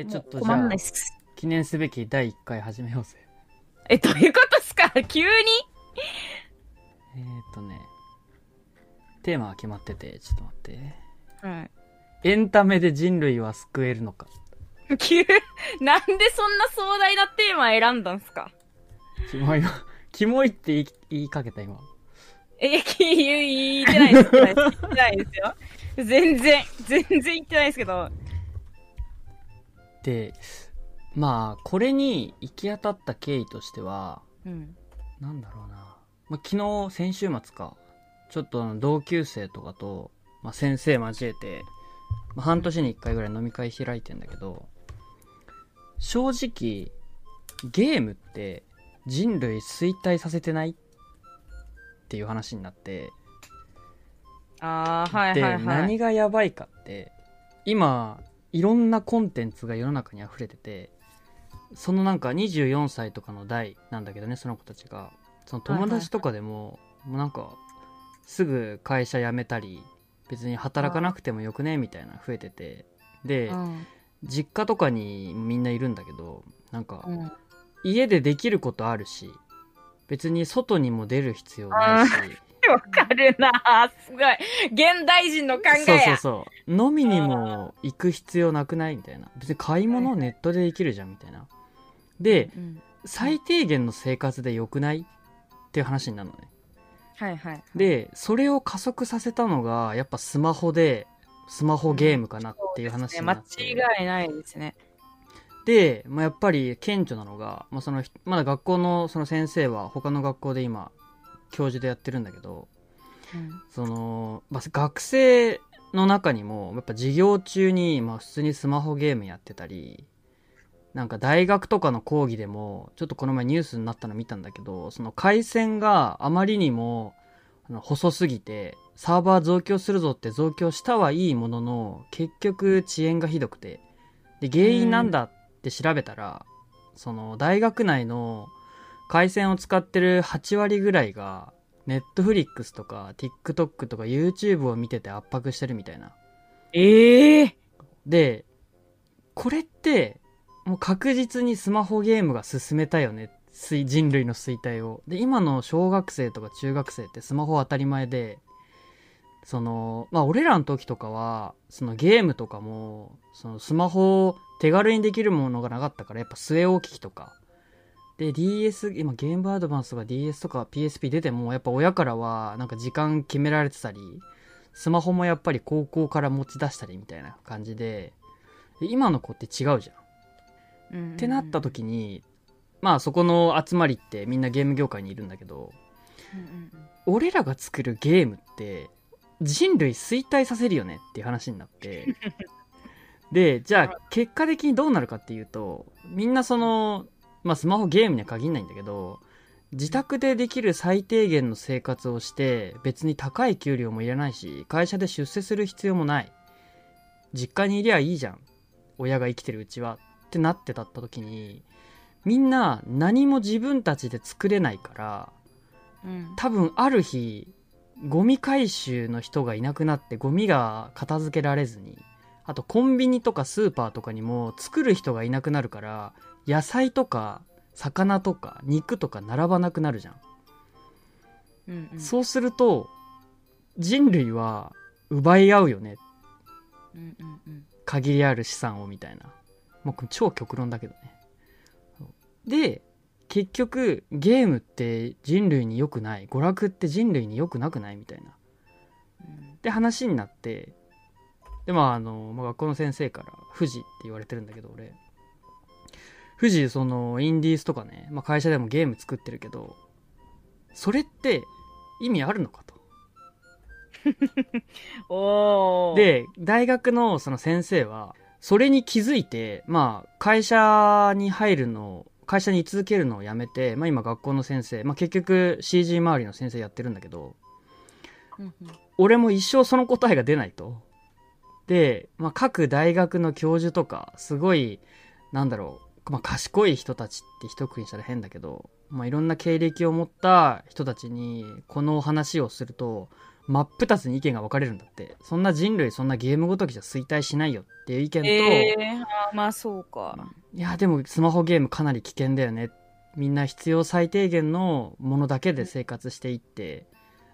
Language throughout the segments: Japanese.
え、ちょっとじゃあ。記念すべき第1回始めようぜ。え、どういうことっすか？急に？えーっとね、テーマは決まってて、ちょっと待って。はい。エンタメで人類は救えるのか。急、なんでそんな壮大なテーマ選んだんすか？キモいわ。キモいって言い言いかけた今。え、き言ってないです。言ってないですよ。全然、全然言ってないですけど。で、まあ、これに行き当たった経緯としては、うん。なんだろうな。まあ、昨日、先週末か、ちょっと同級生とかと、まあ、先生交えて、まあ、半年に1回ぐらい飲み会開いてんだけど、正直、ゲームって人類衰退させてない？っていう話になって、あー、はいで、はいはい。何がやばいかって今いろんなコンテンツが世の中に溢れててそのなんか24歳とかの代なんだけどねその子たちがその友達とかでも,、もうなんかすぐ会社辞めたり別に働かなくてもよくねみたいな増えててで、うん。実家とかにみんないるんだけどなんかうん。家でできることあるし別に外にも出る必要ないしわかるな。すごい。現代人の考えや。そうそうそう。飲みにも行く必要なくない？みたいな。別に買い物ネットでできるじゃんみたいな。でうん。最低限の生活でよくない？っていう話になるのね。はいはい。でそれを加速させたのがやっぱスマホでスマホゲームかなっていう話にな間って、違いないですね。で、まあ、やっぱり顕著なのが、まあ、そのまだ学校のその先生は他の学校で今教授でやってるんだけどうん。その、まあ、学生の中にもやっぱ授業中に、まあ、普通にスマホゲームやってたりなんか大学とかの講義でもちょっとこの前ニュースになったの見たんだけどその回線があまりにもあの細すぎてサーバー増強するぞって増強したはいいものの結局遅延がひどくてで原因なんだって調べたら、その大学内の回線を使ってる8割ぐらいがネットフリックスとか TikTok とか YouTube を見てて圧迫してるみたいな。ええで、これってもう確実にスマホゲームが進めたよね。衰人類の衰退を。で、今の小学生とか中学生ってスマホ当たり前で、その、まあ俺らの時とかは、そのゲームとかも、そのスマホを手軽にできるものがなかったから、やっぱ据え置き機とか。で、DS、今ゲームアドバンスとか DS とか PSP 出ても、やっぱ親からはなんか時間決められてたり、スマホもやっぱり高校から持ち出したりみたいな感じで、で今の子って違うじゃん。ってなった時に、まあそこの集まりってみんなゲーム業界にいるんだけど、俺らが作るゲームって人類衰退させるよねっていう話になって、で、じゃあ結果的にどうなるかっていうと、みんなその、まあスマホゲームには限らないんだけど、自宅でできる最低限の生活をして、別に高い給料もいらないし、会社で出世する必要もない。実家にいりゃいいじゃん。親が生きてるうちは。ってなってたった時に、みんな何も自分たちで作れないから、うん多分ある日、ゴミ回収の人がいなくなってゴミが片付けられずに、あとコンビニとかスーパーとかにも作る人がいなくなるから、野菜とか魚とか肉とか並ばなくなるじゃん。うんうんそうすると、人類は奪い合うよね。うんうんうん限りある資産をみたいな。もう超極論だけどね。で、結局ゲームって人類に良くない。娯楽って人類に良くなくないみたいな。うんで話になって、で、まああの、まあ、学校の先生から富士って言われてるんだけど俺。富士、その、インディースとかね、まあ、会社でもゲーム作ってるけど、それって意味あるのかと。おー、で、大学のその先生は、それに気づいて、まあ、会社に入るのを、会社に居続けるのをやめて、まあ今学校の先生、まあ結局 CG 周りの先生やってるんだけど、俺も一生その答えが出ないと。で、まあ各大学の教授とか、すごい、なんだろう、まあ賢い人たちって一括りにしたら変だけど、まあいろんな経歴を持った人たちに、この話をすると、真っ二つに意見が分かれるんだって。そんな人類そんなゲームごときじゃ衰退しないよっていう意見と、えー、まあそうか。いやでもスマホゲームかなり危険だよね。みんな必要最低限のものだけで生活していって。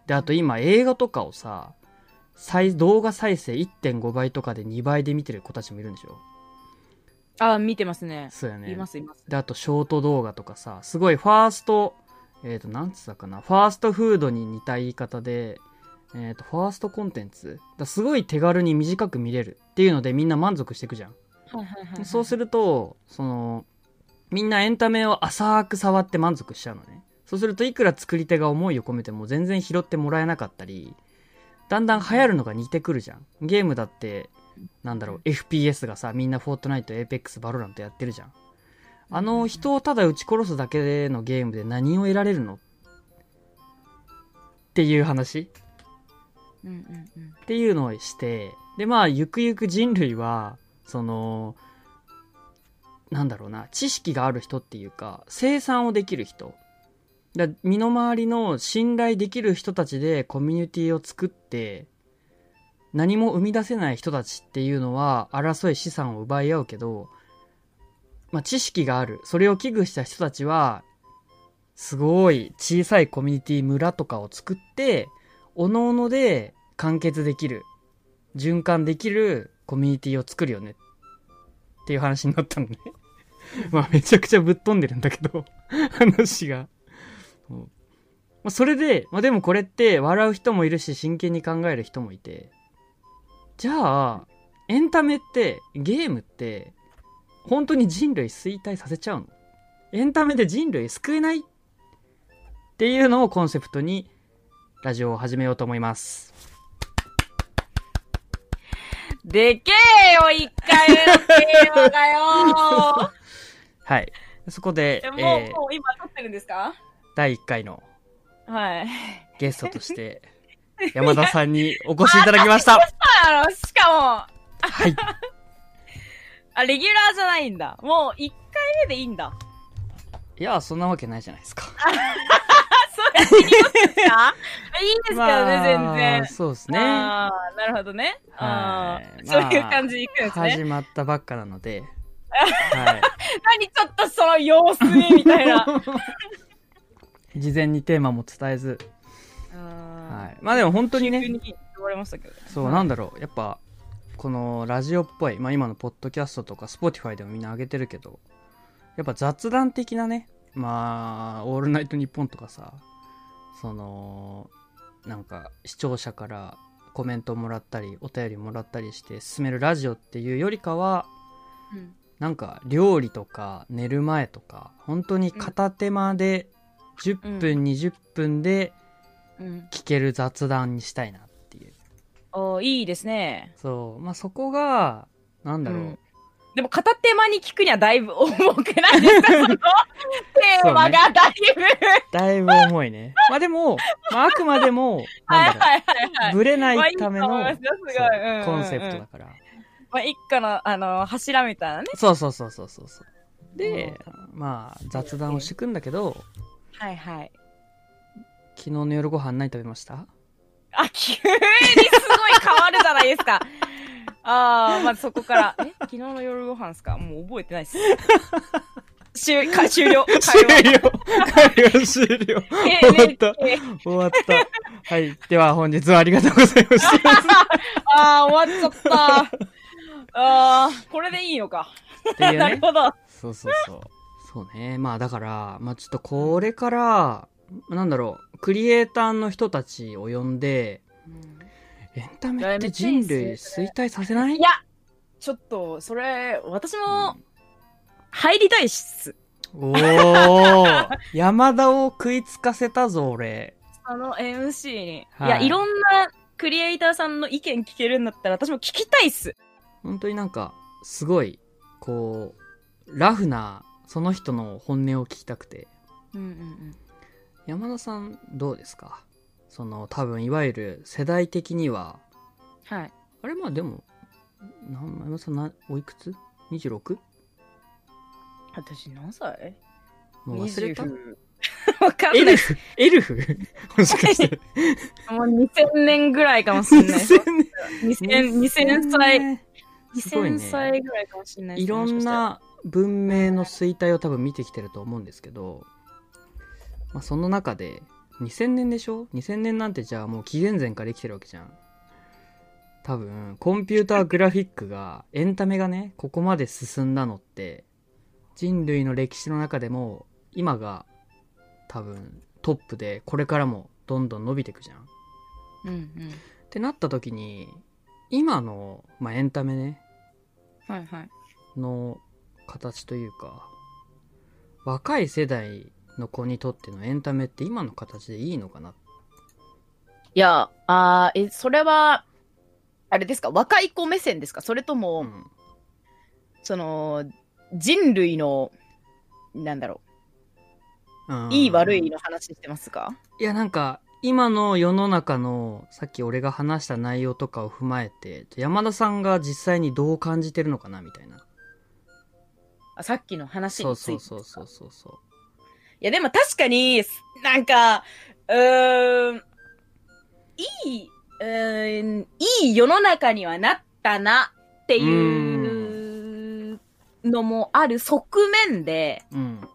であと今映画とかをさ再動画再生1.5倍とかで2倍で見てる子たちもいるんでしょあー見てますね。そうやね。いますいます。であとショート動画とかさすごいファーストえっ、となんつったかな？ファーストフードに似た言い方でえっ、とファーストコンテンツ？だすごい手軽に短く見れるっていうのでみんな満足していくじゃん。はいはいはいはい。そうするとそのみんなエンタメを浅く触って満足しちゃうのね。そうするといくら作り手が思いを込めても全然拾ってもらえなかったりだんだん流行るのが似てくるじゃん。ゲームだってなんだろう FPS がさみんな Fortnite Apex VALORANT やってるじゃん。あの人をただ撃ち殺すだけのゲームで何を得られるの？っていう話。うんうんうん。っていうのをしてでまあゆくゆく人類はそのなんだろうな知識がある人っていうか生産をできる人。だ身の回りの信頼できる人たちでコミュニティを作って何も生み出せない人たちっていうのは争い資産を奪い合うけど、まあ、知識がある。それを危惧した人たちはすごい小さいコミュニティ村とかを作っておのおので完結できる循環できるコミュニティを作るよね。っていう話になったのね。まあめちゃくちゃぶっ飛んでるんだけど 話が。そう。まそれで、まあ、でもこれって笑う人もいるし真剣に考える人もいて。じゃあエンタメってゲームって本当に人類衰退させちゃうのエンタメで人類救えないっていうのをコンセプトにラジオを始めようと思います。でけえよ、一回目のテーマがよ はい。そこでえ、もう、えーもう今撮ってるんですか？第1回のはい。ゲストとして、山田さんにお越しいただきました。しかも、はい。あ、レギュラーじゃないんだ。もう一回目でいいんだ。いや、そんなわけないじゃないですか。あ、そうやって言いますか？いいんですけどね、まあ全然。そうですね。ああ、なるほどね。あはいーそういう感じでいくんですね。始まったばっかなので、は何ちょっとその様子ね、みたいな。い。事前にテーマも伝えず、ははい。まあでも本当にね、急に言われましたけどね。そう、なんだろう。やっぱ、このラジオっぽい、まあ今のポッドキャストとか、 Spotify でもみんな上げてるけど、やっぱ雑談的なね、まあ、オールナイトニッポンとかさ、その、なんか視聴者からコメントもらったり、お便りもらったりして進めるラジオっていうよりかは、うんなんか料理とか寝る前とか、本当に片手間で10分、20分でうん。聞ける雑談にしたいなっていう。おいいですね。そう。まあそこが、なんだろう。うんでも片手間に聞くにはだいぶ重くないですかそのテーマがだいぶ。だいぶ重いね。まあでも、まああくまでも、なんだろはいはいはいはい。う。ぶれなまあいいいための、コンセプトだから。まあ一個の、あの、柱みたいなね。そうそうそうそうそうそう。で、まあ雑談をしてくんだけど、はいはい。昨日の夜ご飯何食べました？あ、急にすごい変わるじゃないですか。ああ、まずそこから。え昨日の夜ご飯ですか？もう覚えてないっす。終か終了。終了。会話終了。え終わったえ終わった。はい。では本日はありがとうございました。ああ、終わっちゃった。ああ、これでいいのか。ね。なるほど。そうそうそう。そうね。まあだから、まあちょっとこれから、なんだろう、クリエイターの人たちを呼んで、エンタメって人類衰退させない？いや、ちょっと、それ、私も、入りたいっす。おー山田を食いつかせたぞ、俺。あの MC に。はいいや、いろんなクリエイターさんの意見聞けるんだったら、私も聞きたいっす。本当になんか、すごい、こう、ラフな、その人の本音を聞きたくて。うんうんうん。山田さん、どうですか？その、多分、いわゆる世代的には、はい。あれまあでも、な山田さんな、おいくつ ?26? 私何歳？もう忘れた ?20 わかんない。エルフ？エルフ？もしかして。もう2000年ぐらいかもしれないです。2000 2000、2000歳、すごいね2000歳ぐらいかもしれないです。いろん。な文明の衰退を多分見てきてると思うんですけど、まあ、その中で2000年でしょ ?2000 年なんてじゃあもう紀元前から生きてるわけじゃん。多分、コンピューターグラフィックが、エンタメがね、ここまで進んだのって、人類の歴史の中でも、今が多分トップで、これからもどんどん伸びていくじゃん。うんうん。ってなった時に、今の、まあ、エンタメね、はいはい。の形というか若い世代の子にとってのエンタメって今の形でいいのかな？いや、あーえ、それは、あれですか？若い子目線ですか？それとも、うん。その、人類の、なんだろう。いい悪いの話してますか？いやなんか今の世の中のさっき俺が話した内容とかを踏まえて山田さんが実際にどう感じてるのかなみたいな。あさっきの話について。そうそうそうそうそういや、でも確かに、なんか、うーん、いい、うーん、いい世の中にはなったなっていうのもある側面で、うん。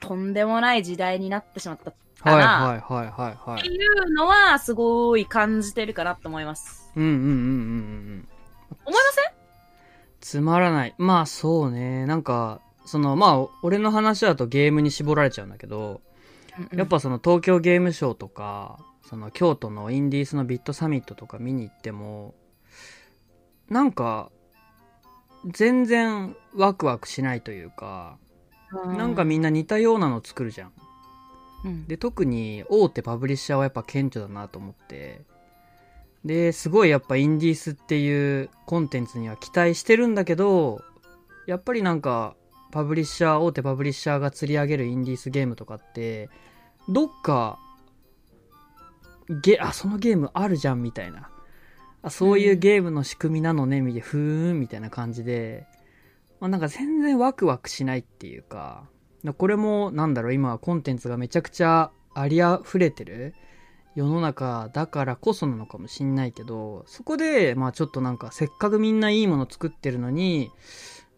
とんでもない時代になってしまったっはいかなはいはいはいはい。ていうのは、すごい感じてるかなと思います。うんうんうんうんうん。思いません？つまらない。まあそうね。なんかそのまあ俺の話だとゲームに絞られちゃうんだけどやっ、ぱその東京ゲームショウとか、その京都のインディースのビットサミットとか見に行っても、なんか、全然ワクワクしないというか、うなんかみんな似たようなの作るじゃん。うん、で、特に大手パブリッシャーはやっぱ顕著だなと思って、で、すごいやっぱインディースっていうコンテンツには期待してるんだけど、やっぱりなんか、パブリッシャー、大手パブリッシャーが釣り上げるインディースゲームとかって、どっか、ゲ、あ、そのゲームあるじゃんみたいな。あ、そういうゲームの仕組みなのね、みたいな、ふーん、みたいな感じで、まあ、なんか全然ワクワクしないっていうか、これも、なんだろう、今はコンテンツがめちゃくちゃありあふれてる世の中だからこそなのかもしんないけど、そこで、まあちょっとなんか、せっかくみんないいもの作ってるのに、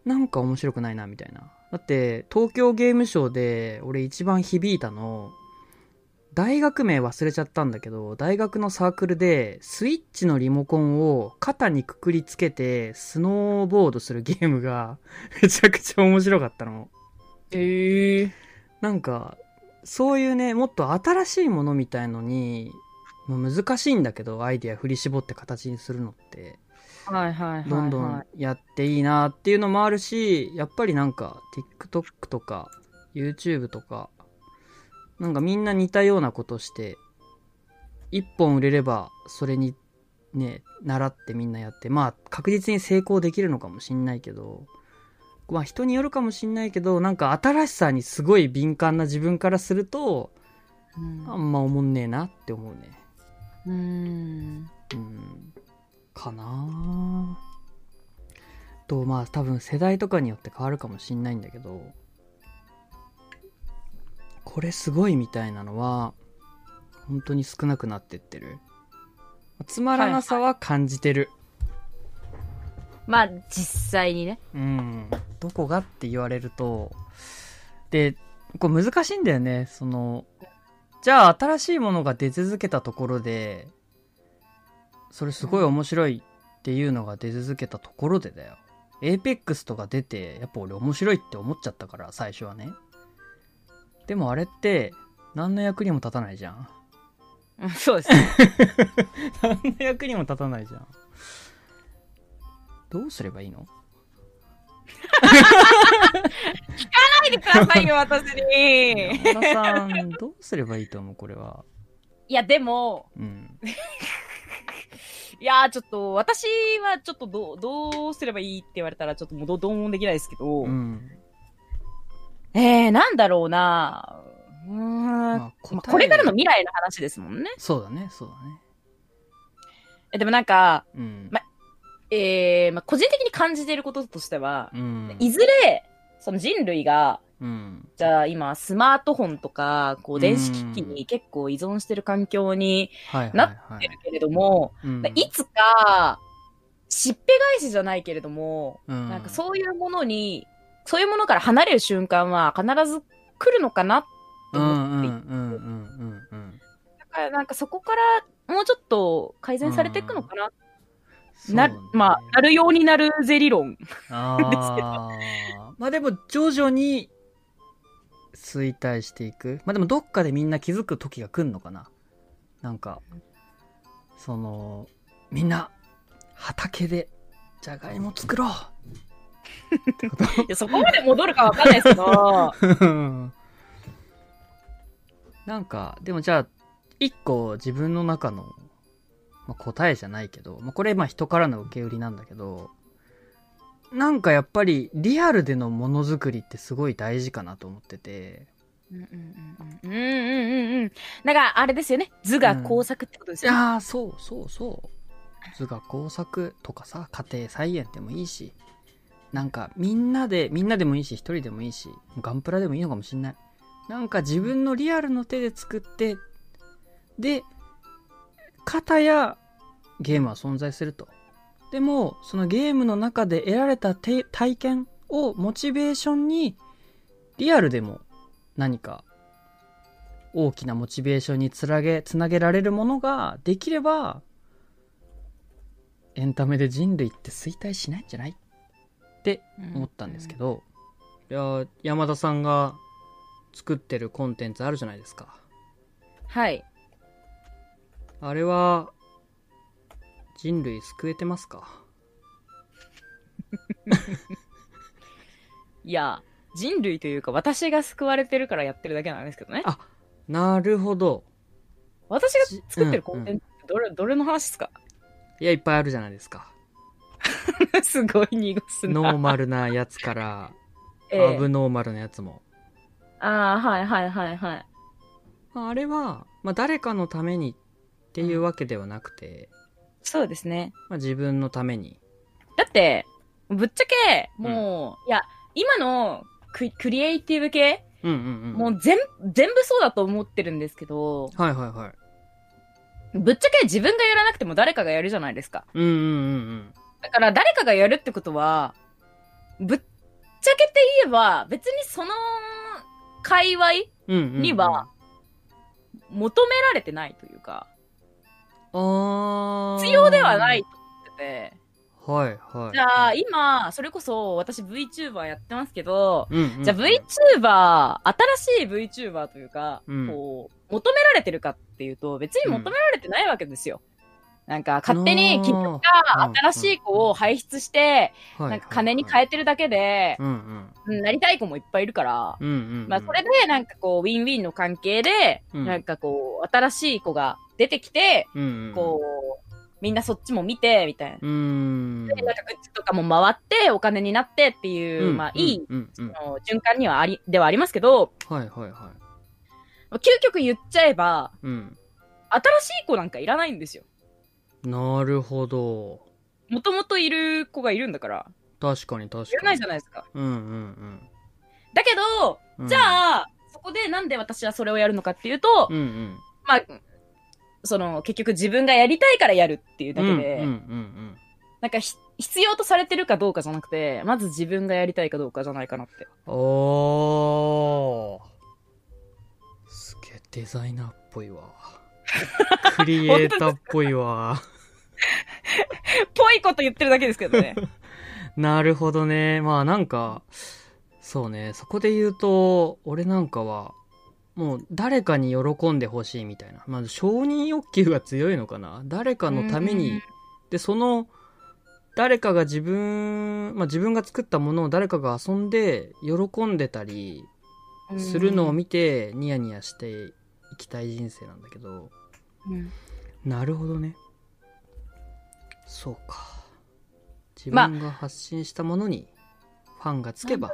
なんか面白くないな、みたいな。だって、東京ゲームショウで、俺一番響いたの、大学名忘れちゃったんだけど、大学のサークルで、スイッチのリモコンを肩にくくりつけて、スノーボードするゲームが、めちゃくちゃ面白かったの。えー、なんか、そういうね、もっと新しいものみたいのに、まあ難しいんだけど、アイディア振り絞って形にするのって、はいはい。どんどんやっていいなっていうのもあるし、やっぱりなんか、TikTok とか、YouTube とか、なんかみんな似たようなことして、一本売れれば、それにね、習ってみんなやって、まあ確実に成功できるのかもしんないけど、まあ人によるかもしんないけど、なんか新しさにすごい敏感な自分からすると、うんあんま思んねえなって思うね。うーん。うん。かなあと、まあ多分世代とかによって変わるかもしんないんだけど、これすごいみたいなのは、本当に少なくなってってる。つまらなさは感じてる。まあ、実際にね。うん。どこがって言われると、で、これ難しいんだよね。その、じゃあ新しいものが出続けたところで、それすごい面白いっていうのが出続けたところでだよ。エーペックスとか出て、やっぱ俺面白いって思っちゃったから、最初はね。でもあれって、何の役にも立たないじゃん。うんそうですね。何の役にも立たないじゃん。どうすればいいの？ないでくださいよ、私に。山田さん、どうすればいいと思うこれは？いや、でも、うん。いやー、ちょっと、私はちょっとどう、どうすればいいって言われたら、ちょっともうどうどうもできないですけど、うん。えー、なんだろうなうーん、まあこれからの未来の話ですもんね。そうだね、そうだね。えでもなんか、うん。まえー、まあ、個人的に感じていることとしては、うん。いずれ、その人類がうん。じゃあ今、スマートフォンとか、こう、電子機器に結構依存してる環境になはいってる。けれども、うんいつか、しっぺ返しじゃないけれども、うんなんかそういうものに、そういうものから離れる瞬間は必ず来るのかなってうんうん思っていて、うんうんうんうん。だからなんかそこからもうちょっと改善されていくのかな、なそうね、まあ、なるようになるぜ理論。ああ。まあでも徐々に衰退していく。まあでもどっかでみんな気づく時が来んのかな。なんか、その、みんな畑でじゃがいも作ろうってこといやそこまで戻るかわかんないですけど、なんか、でもじゃあ、一個自分の中の、まあ、答えじゃないけど、まあ、これまあ人からの受け売りなんだけど、なんかやっぱりリアルでのものづくりってすごい大事かなと思ってて。うんうんうんうんうんうんうんだからあれですよね図が工作ってことですよね、うん、ああそうそうそう図画工作とかさ家庭菜園でもいいしなんかみんなでみんなでもいいし一人でもいいしガンプラでもいいのかもしんないなんか自分のリアルの手で作ってで片やゲームは存在するとでも、そのゲームの中で得られたて体験をモチベーションに、リアルでも何か大きなモチベーションにつなげ、つなげられるものができれば、エンタメで人類って衰退しないんじゃない？って思ったんですけど、いやー山田さんが作ってるコンテンツあるじゃないですか。はい。あれは、人類救えてますか？いや、人類というか私が救われてるからやってるだけなんですけどね。あなるほど。私が作ってるコンテンツどれ、どれの話ですか？いや、いっぱいあるじゃないですか。すごい濁すな。ノーマルなやつから、ええアブノーマルなやつも。ああ、はいはいはいはい。まああれは、まあ、誰かのためにっていうわけではなくて、そうですね。まあ、自分のために。だって、ぶっちゃけ、もう、いや、今のククリエイティブ系、うんうんうん。もう全、全部そうだと思ってるんですけど、はいはいはい。ぶっちゃけ自分がやらなくても誰かがやるじゃないですか。うんうんうんだから誰かがやるってことは、ぶっちゃけて言えば、別にその、界隈うん。うんうんうんには、求められてないというか、必要ではないと思ってて、はいはい。じゃあ今、それこそ私 VTuber やってますけど、うんうん。うんじゃあ VTuber、新しい VTuber というか、うん。こう、求められてるかっていうと、別に求められてないわけですよ。なんか勝手に企業が新しい子を輩出して、なんか金に変えてるだけで、うんうん。うんなりたい子もいっぱいいるから、うんうんうん。まあそれでなんかこう、ウィンウィンの関係で、うん。なんかこう、新しい子が出てきて、うんうん、こう、みんなそっちも見て、みたいな。うーん。で、なんかグッズとかも回って、お金になってっていう、まあいい、うんうんうん。あの循環にはあり、ではありますけど、はいはいは究極言っちゃえば、い。うん。新しい子なんかいらないんですよ。なるほど。もともといる子がいるんだから、確かに確かに。いらないじゃないですか。うんうんだけど、うん。じゃあ、そこでなんで私はそれをやるのかっていうと、うんうん。まあ、その、結局自分がやりたいからやるっていうだけで、うんうんうんなんかひ必要とされてるかどうかじゃなくて、まず自分がやりたいかどうかじゃないかなって。うん。おー。すげえデザイナーっぽいわ。クリエイターっぽいわ。ぽいこと言ってるだけですけどね。なるほどね。まあなんか、そうね。そこで言うと、俺なんかは、もう誰かに喜んでほしいみたいな。まず承認欲求が強いのかな。誰かのために。で、その、誰かが自分、まあ自分が作ったものを誰かが遊んで喜んでたりうんするのを見てニヤニヤしていきたい人生なんだけど。うんなるほどね。そうか。自まあ分が発信したものにファンがつけば、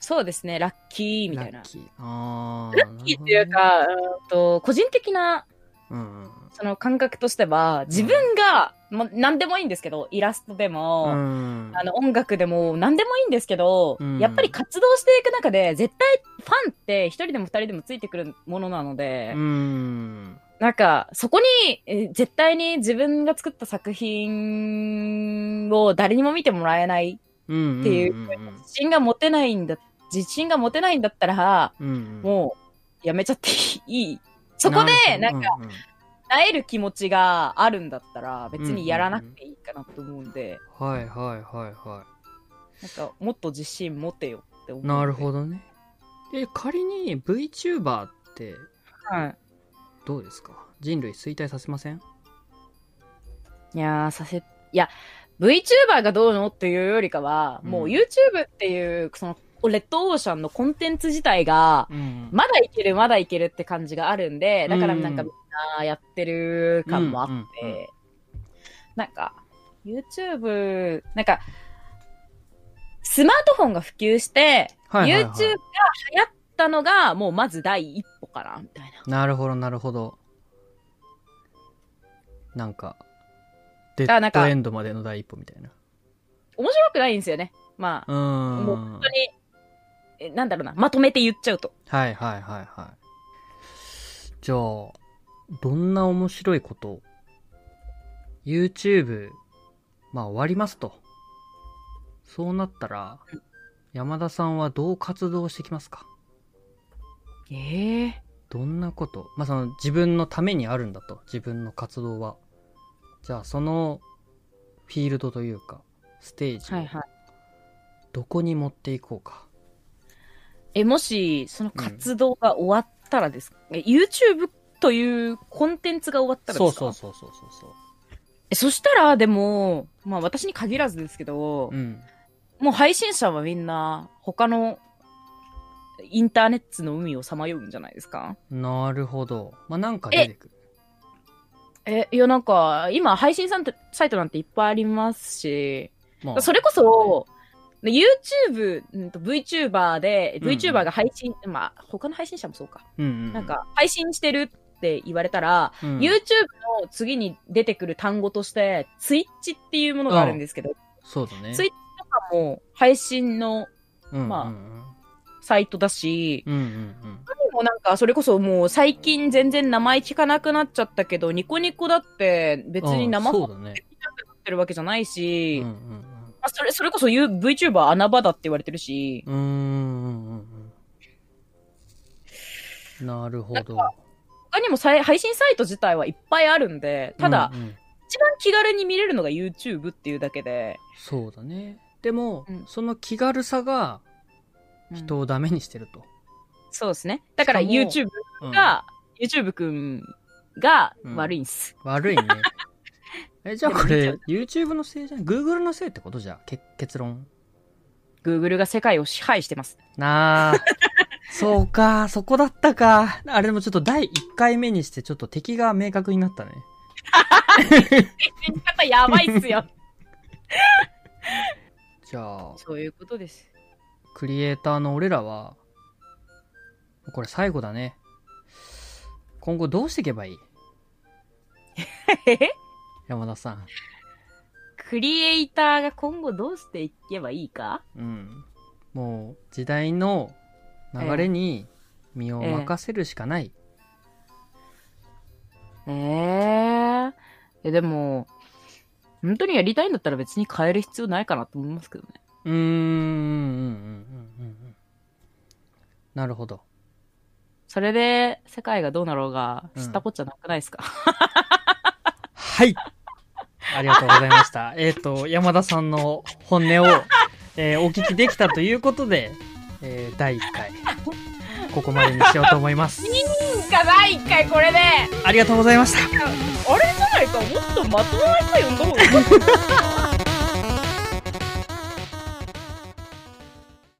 そうですね、ラッキーみたいな。ラッ。キー。あーラッキーっていう、か、うんと個人的なうんうん。その感覚としては、自分がもう何でもいいんですけど、イラストでも、うん。あの音楽でも何でもいいんですけど、うん。やっぱり活動していく中で絶対ファンって一人でも二人でもついてくるものなので、うん。なんかそこにえー絶対に自分が作った作品を誰にも見てもらえないうんっていううん。自信が持てないんだ、自信が持てないんだったら、うんうん。もうやめちゃっていい。そこで、なんか、うんうん。なえる気持ちがあるんだったら別にやらなくていいかなと思うんで、はいはいはいはなんかもっと自信持てよって思う。いなるど。ほどね。で仮に VTuber ってはい。どうですか？人類衰退させません？いやー、させ、いや、VTuber がどうのっていうよりかは、もううん YouTube っていう、その、レッドオーシャンのコンテンツ自体が、うん。まだいける、まだいけるって感じがあるんで、だからなんかうんみんなやってる感もあって、なんか、YouTube、なんか、スマートフォンが普及して、はいはいはい。YouTube が流行ったのが、もうまず第一歩かな、みたいな。なるほどなるほど。なんかデあなんかッドエンドまでの第一歩みたいな。面白くないんですよね。まあ、うーん。もう本当に、えなんだろうな、まとめて言っちゃうと。はいはいはいはい。じゃあどんな面白いこと？を YouTube まあ終わりますと。そうなったら山田さんはどう活動してきますか？ええどんなこと？まあその自分のためにあるんだと。自分の活動はじゃあそのフィールドというかステージをはいはい。どこに持っていこうか、え、もし、その活動が終わったらですか、え ?YouTube というコンテンツが終わったらですか？そうそうそうそうそうそう。え、そしたら、でも、まあ私に限らずですけど、うん。もう配信者はみんな他のインターネットの海をさまようんじゃないですか？なるほど。まあなんか出てくるえ、いやなんか、今配信サイトサイトなんていっぱいありますし、まあ。それこそ、YouTube、うんと VTuber で、うんうん。VTuber が配信、まあ他の配信者もそうか。うんうんなんか、配信してるって言われたら、うん。YouTube の次に出てくる単語として、Twitch っていうものがあるんですけど、そうだね。ツイとかも配信のうんまあうん。サイトだし、うんうんうんもうなんか、それこそもう最近全然名前聞かなくなっちゃったけど、ニコニコだって別に生あ放送そうだね。ってるわけじゃないし、うんうんあそれそれこそ VTuber 穴場だって言われてるし、うんうんうんうんうん。なるほど。他にも配信サイト自体はいっぱいあるんで、ただ、うんうん。一番気軽に見れるのが YouTube っていうだけで、そうだね。でも、うん。その気軽さが人をダメにしてると、そうですね。だから YouTube うんが、YouTube くんが悪いんす。悪いね えじゃあこれ YouTube のせいじゃん？Google のせいってことじゃけ結論？Google が世界を支配してます。なあそうか そこだったかあれでもちょっと第1回目にしてちょっと敵が明確になったね言い方やばいっすよ。じゃあそういうことです。クリエイターの俺らはこれ最後だね。今後どうしていけばいい？山田さん。クリエイターが今後どうしていけばいいか？うん。もう時代の流れに身を任せるしかない、えええ、でも、本当にやりたいんだったら別に変える必要ないかなと思いますけどね。うーんうんうんうんうんうん。なるほどそれで世界がどうなろうがうん。知ったこっちゃなくないですか、はい。ありがとうございました。えっと山田さんの本音を、えーお聞きできたということで、えー第1回ここまでにしようと思います。いいんかな一回これで。ありがとうございました。あれじゃないかもっとまともな人呼んだ方がいいかな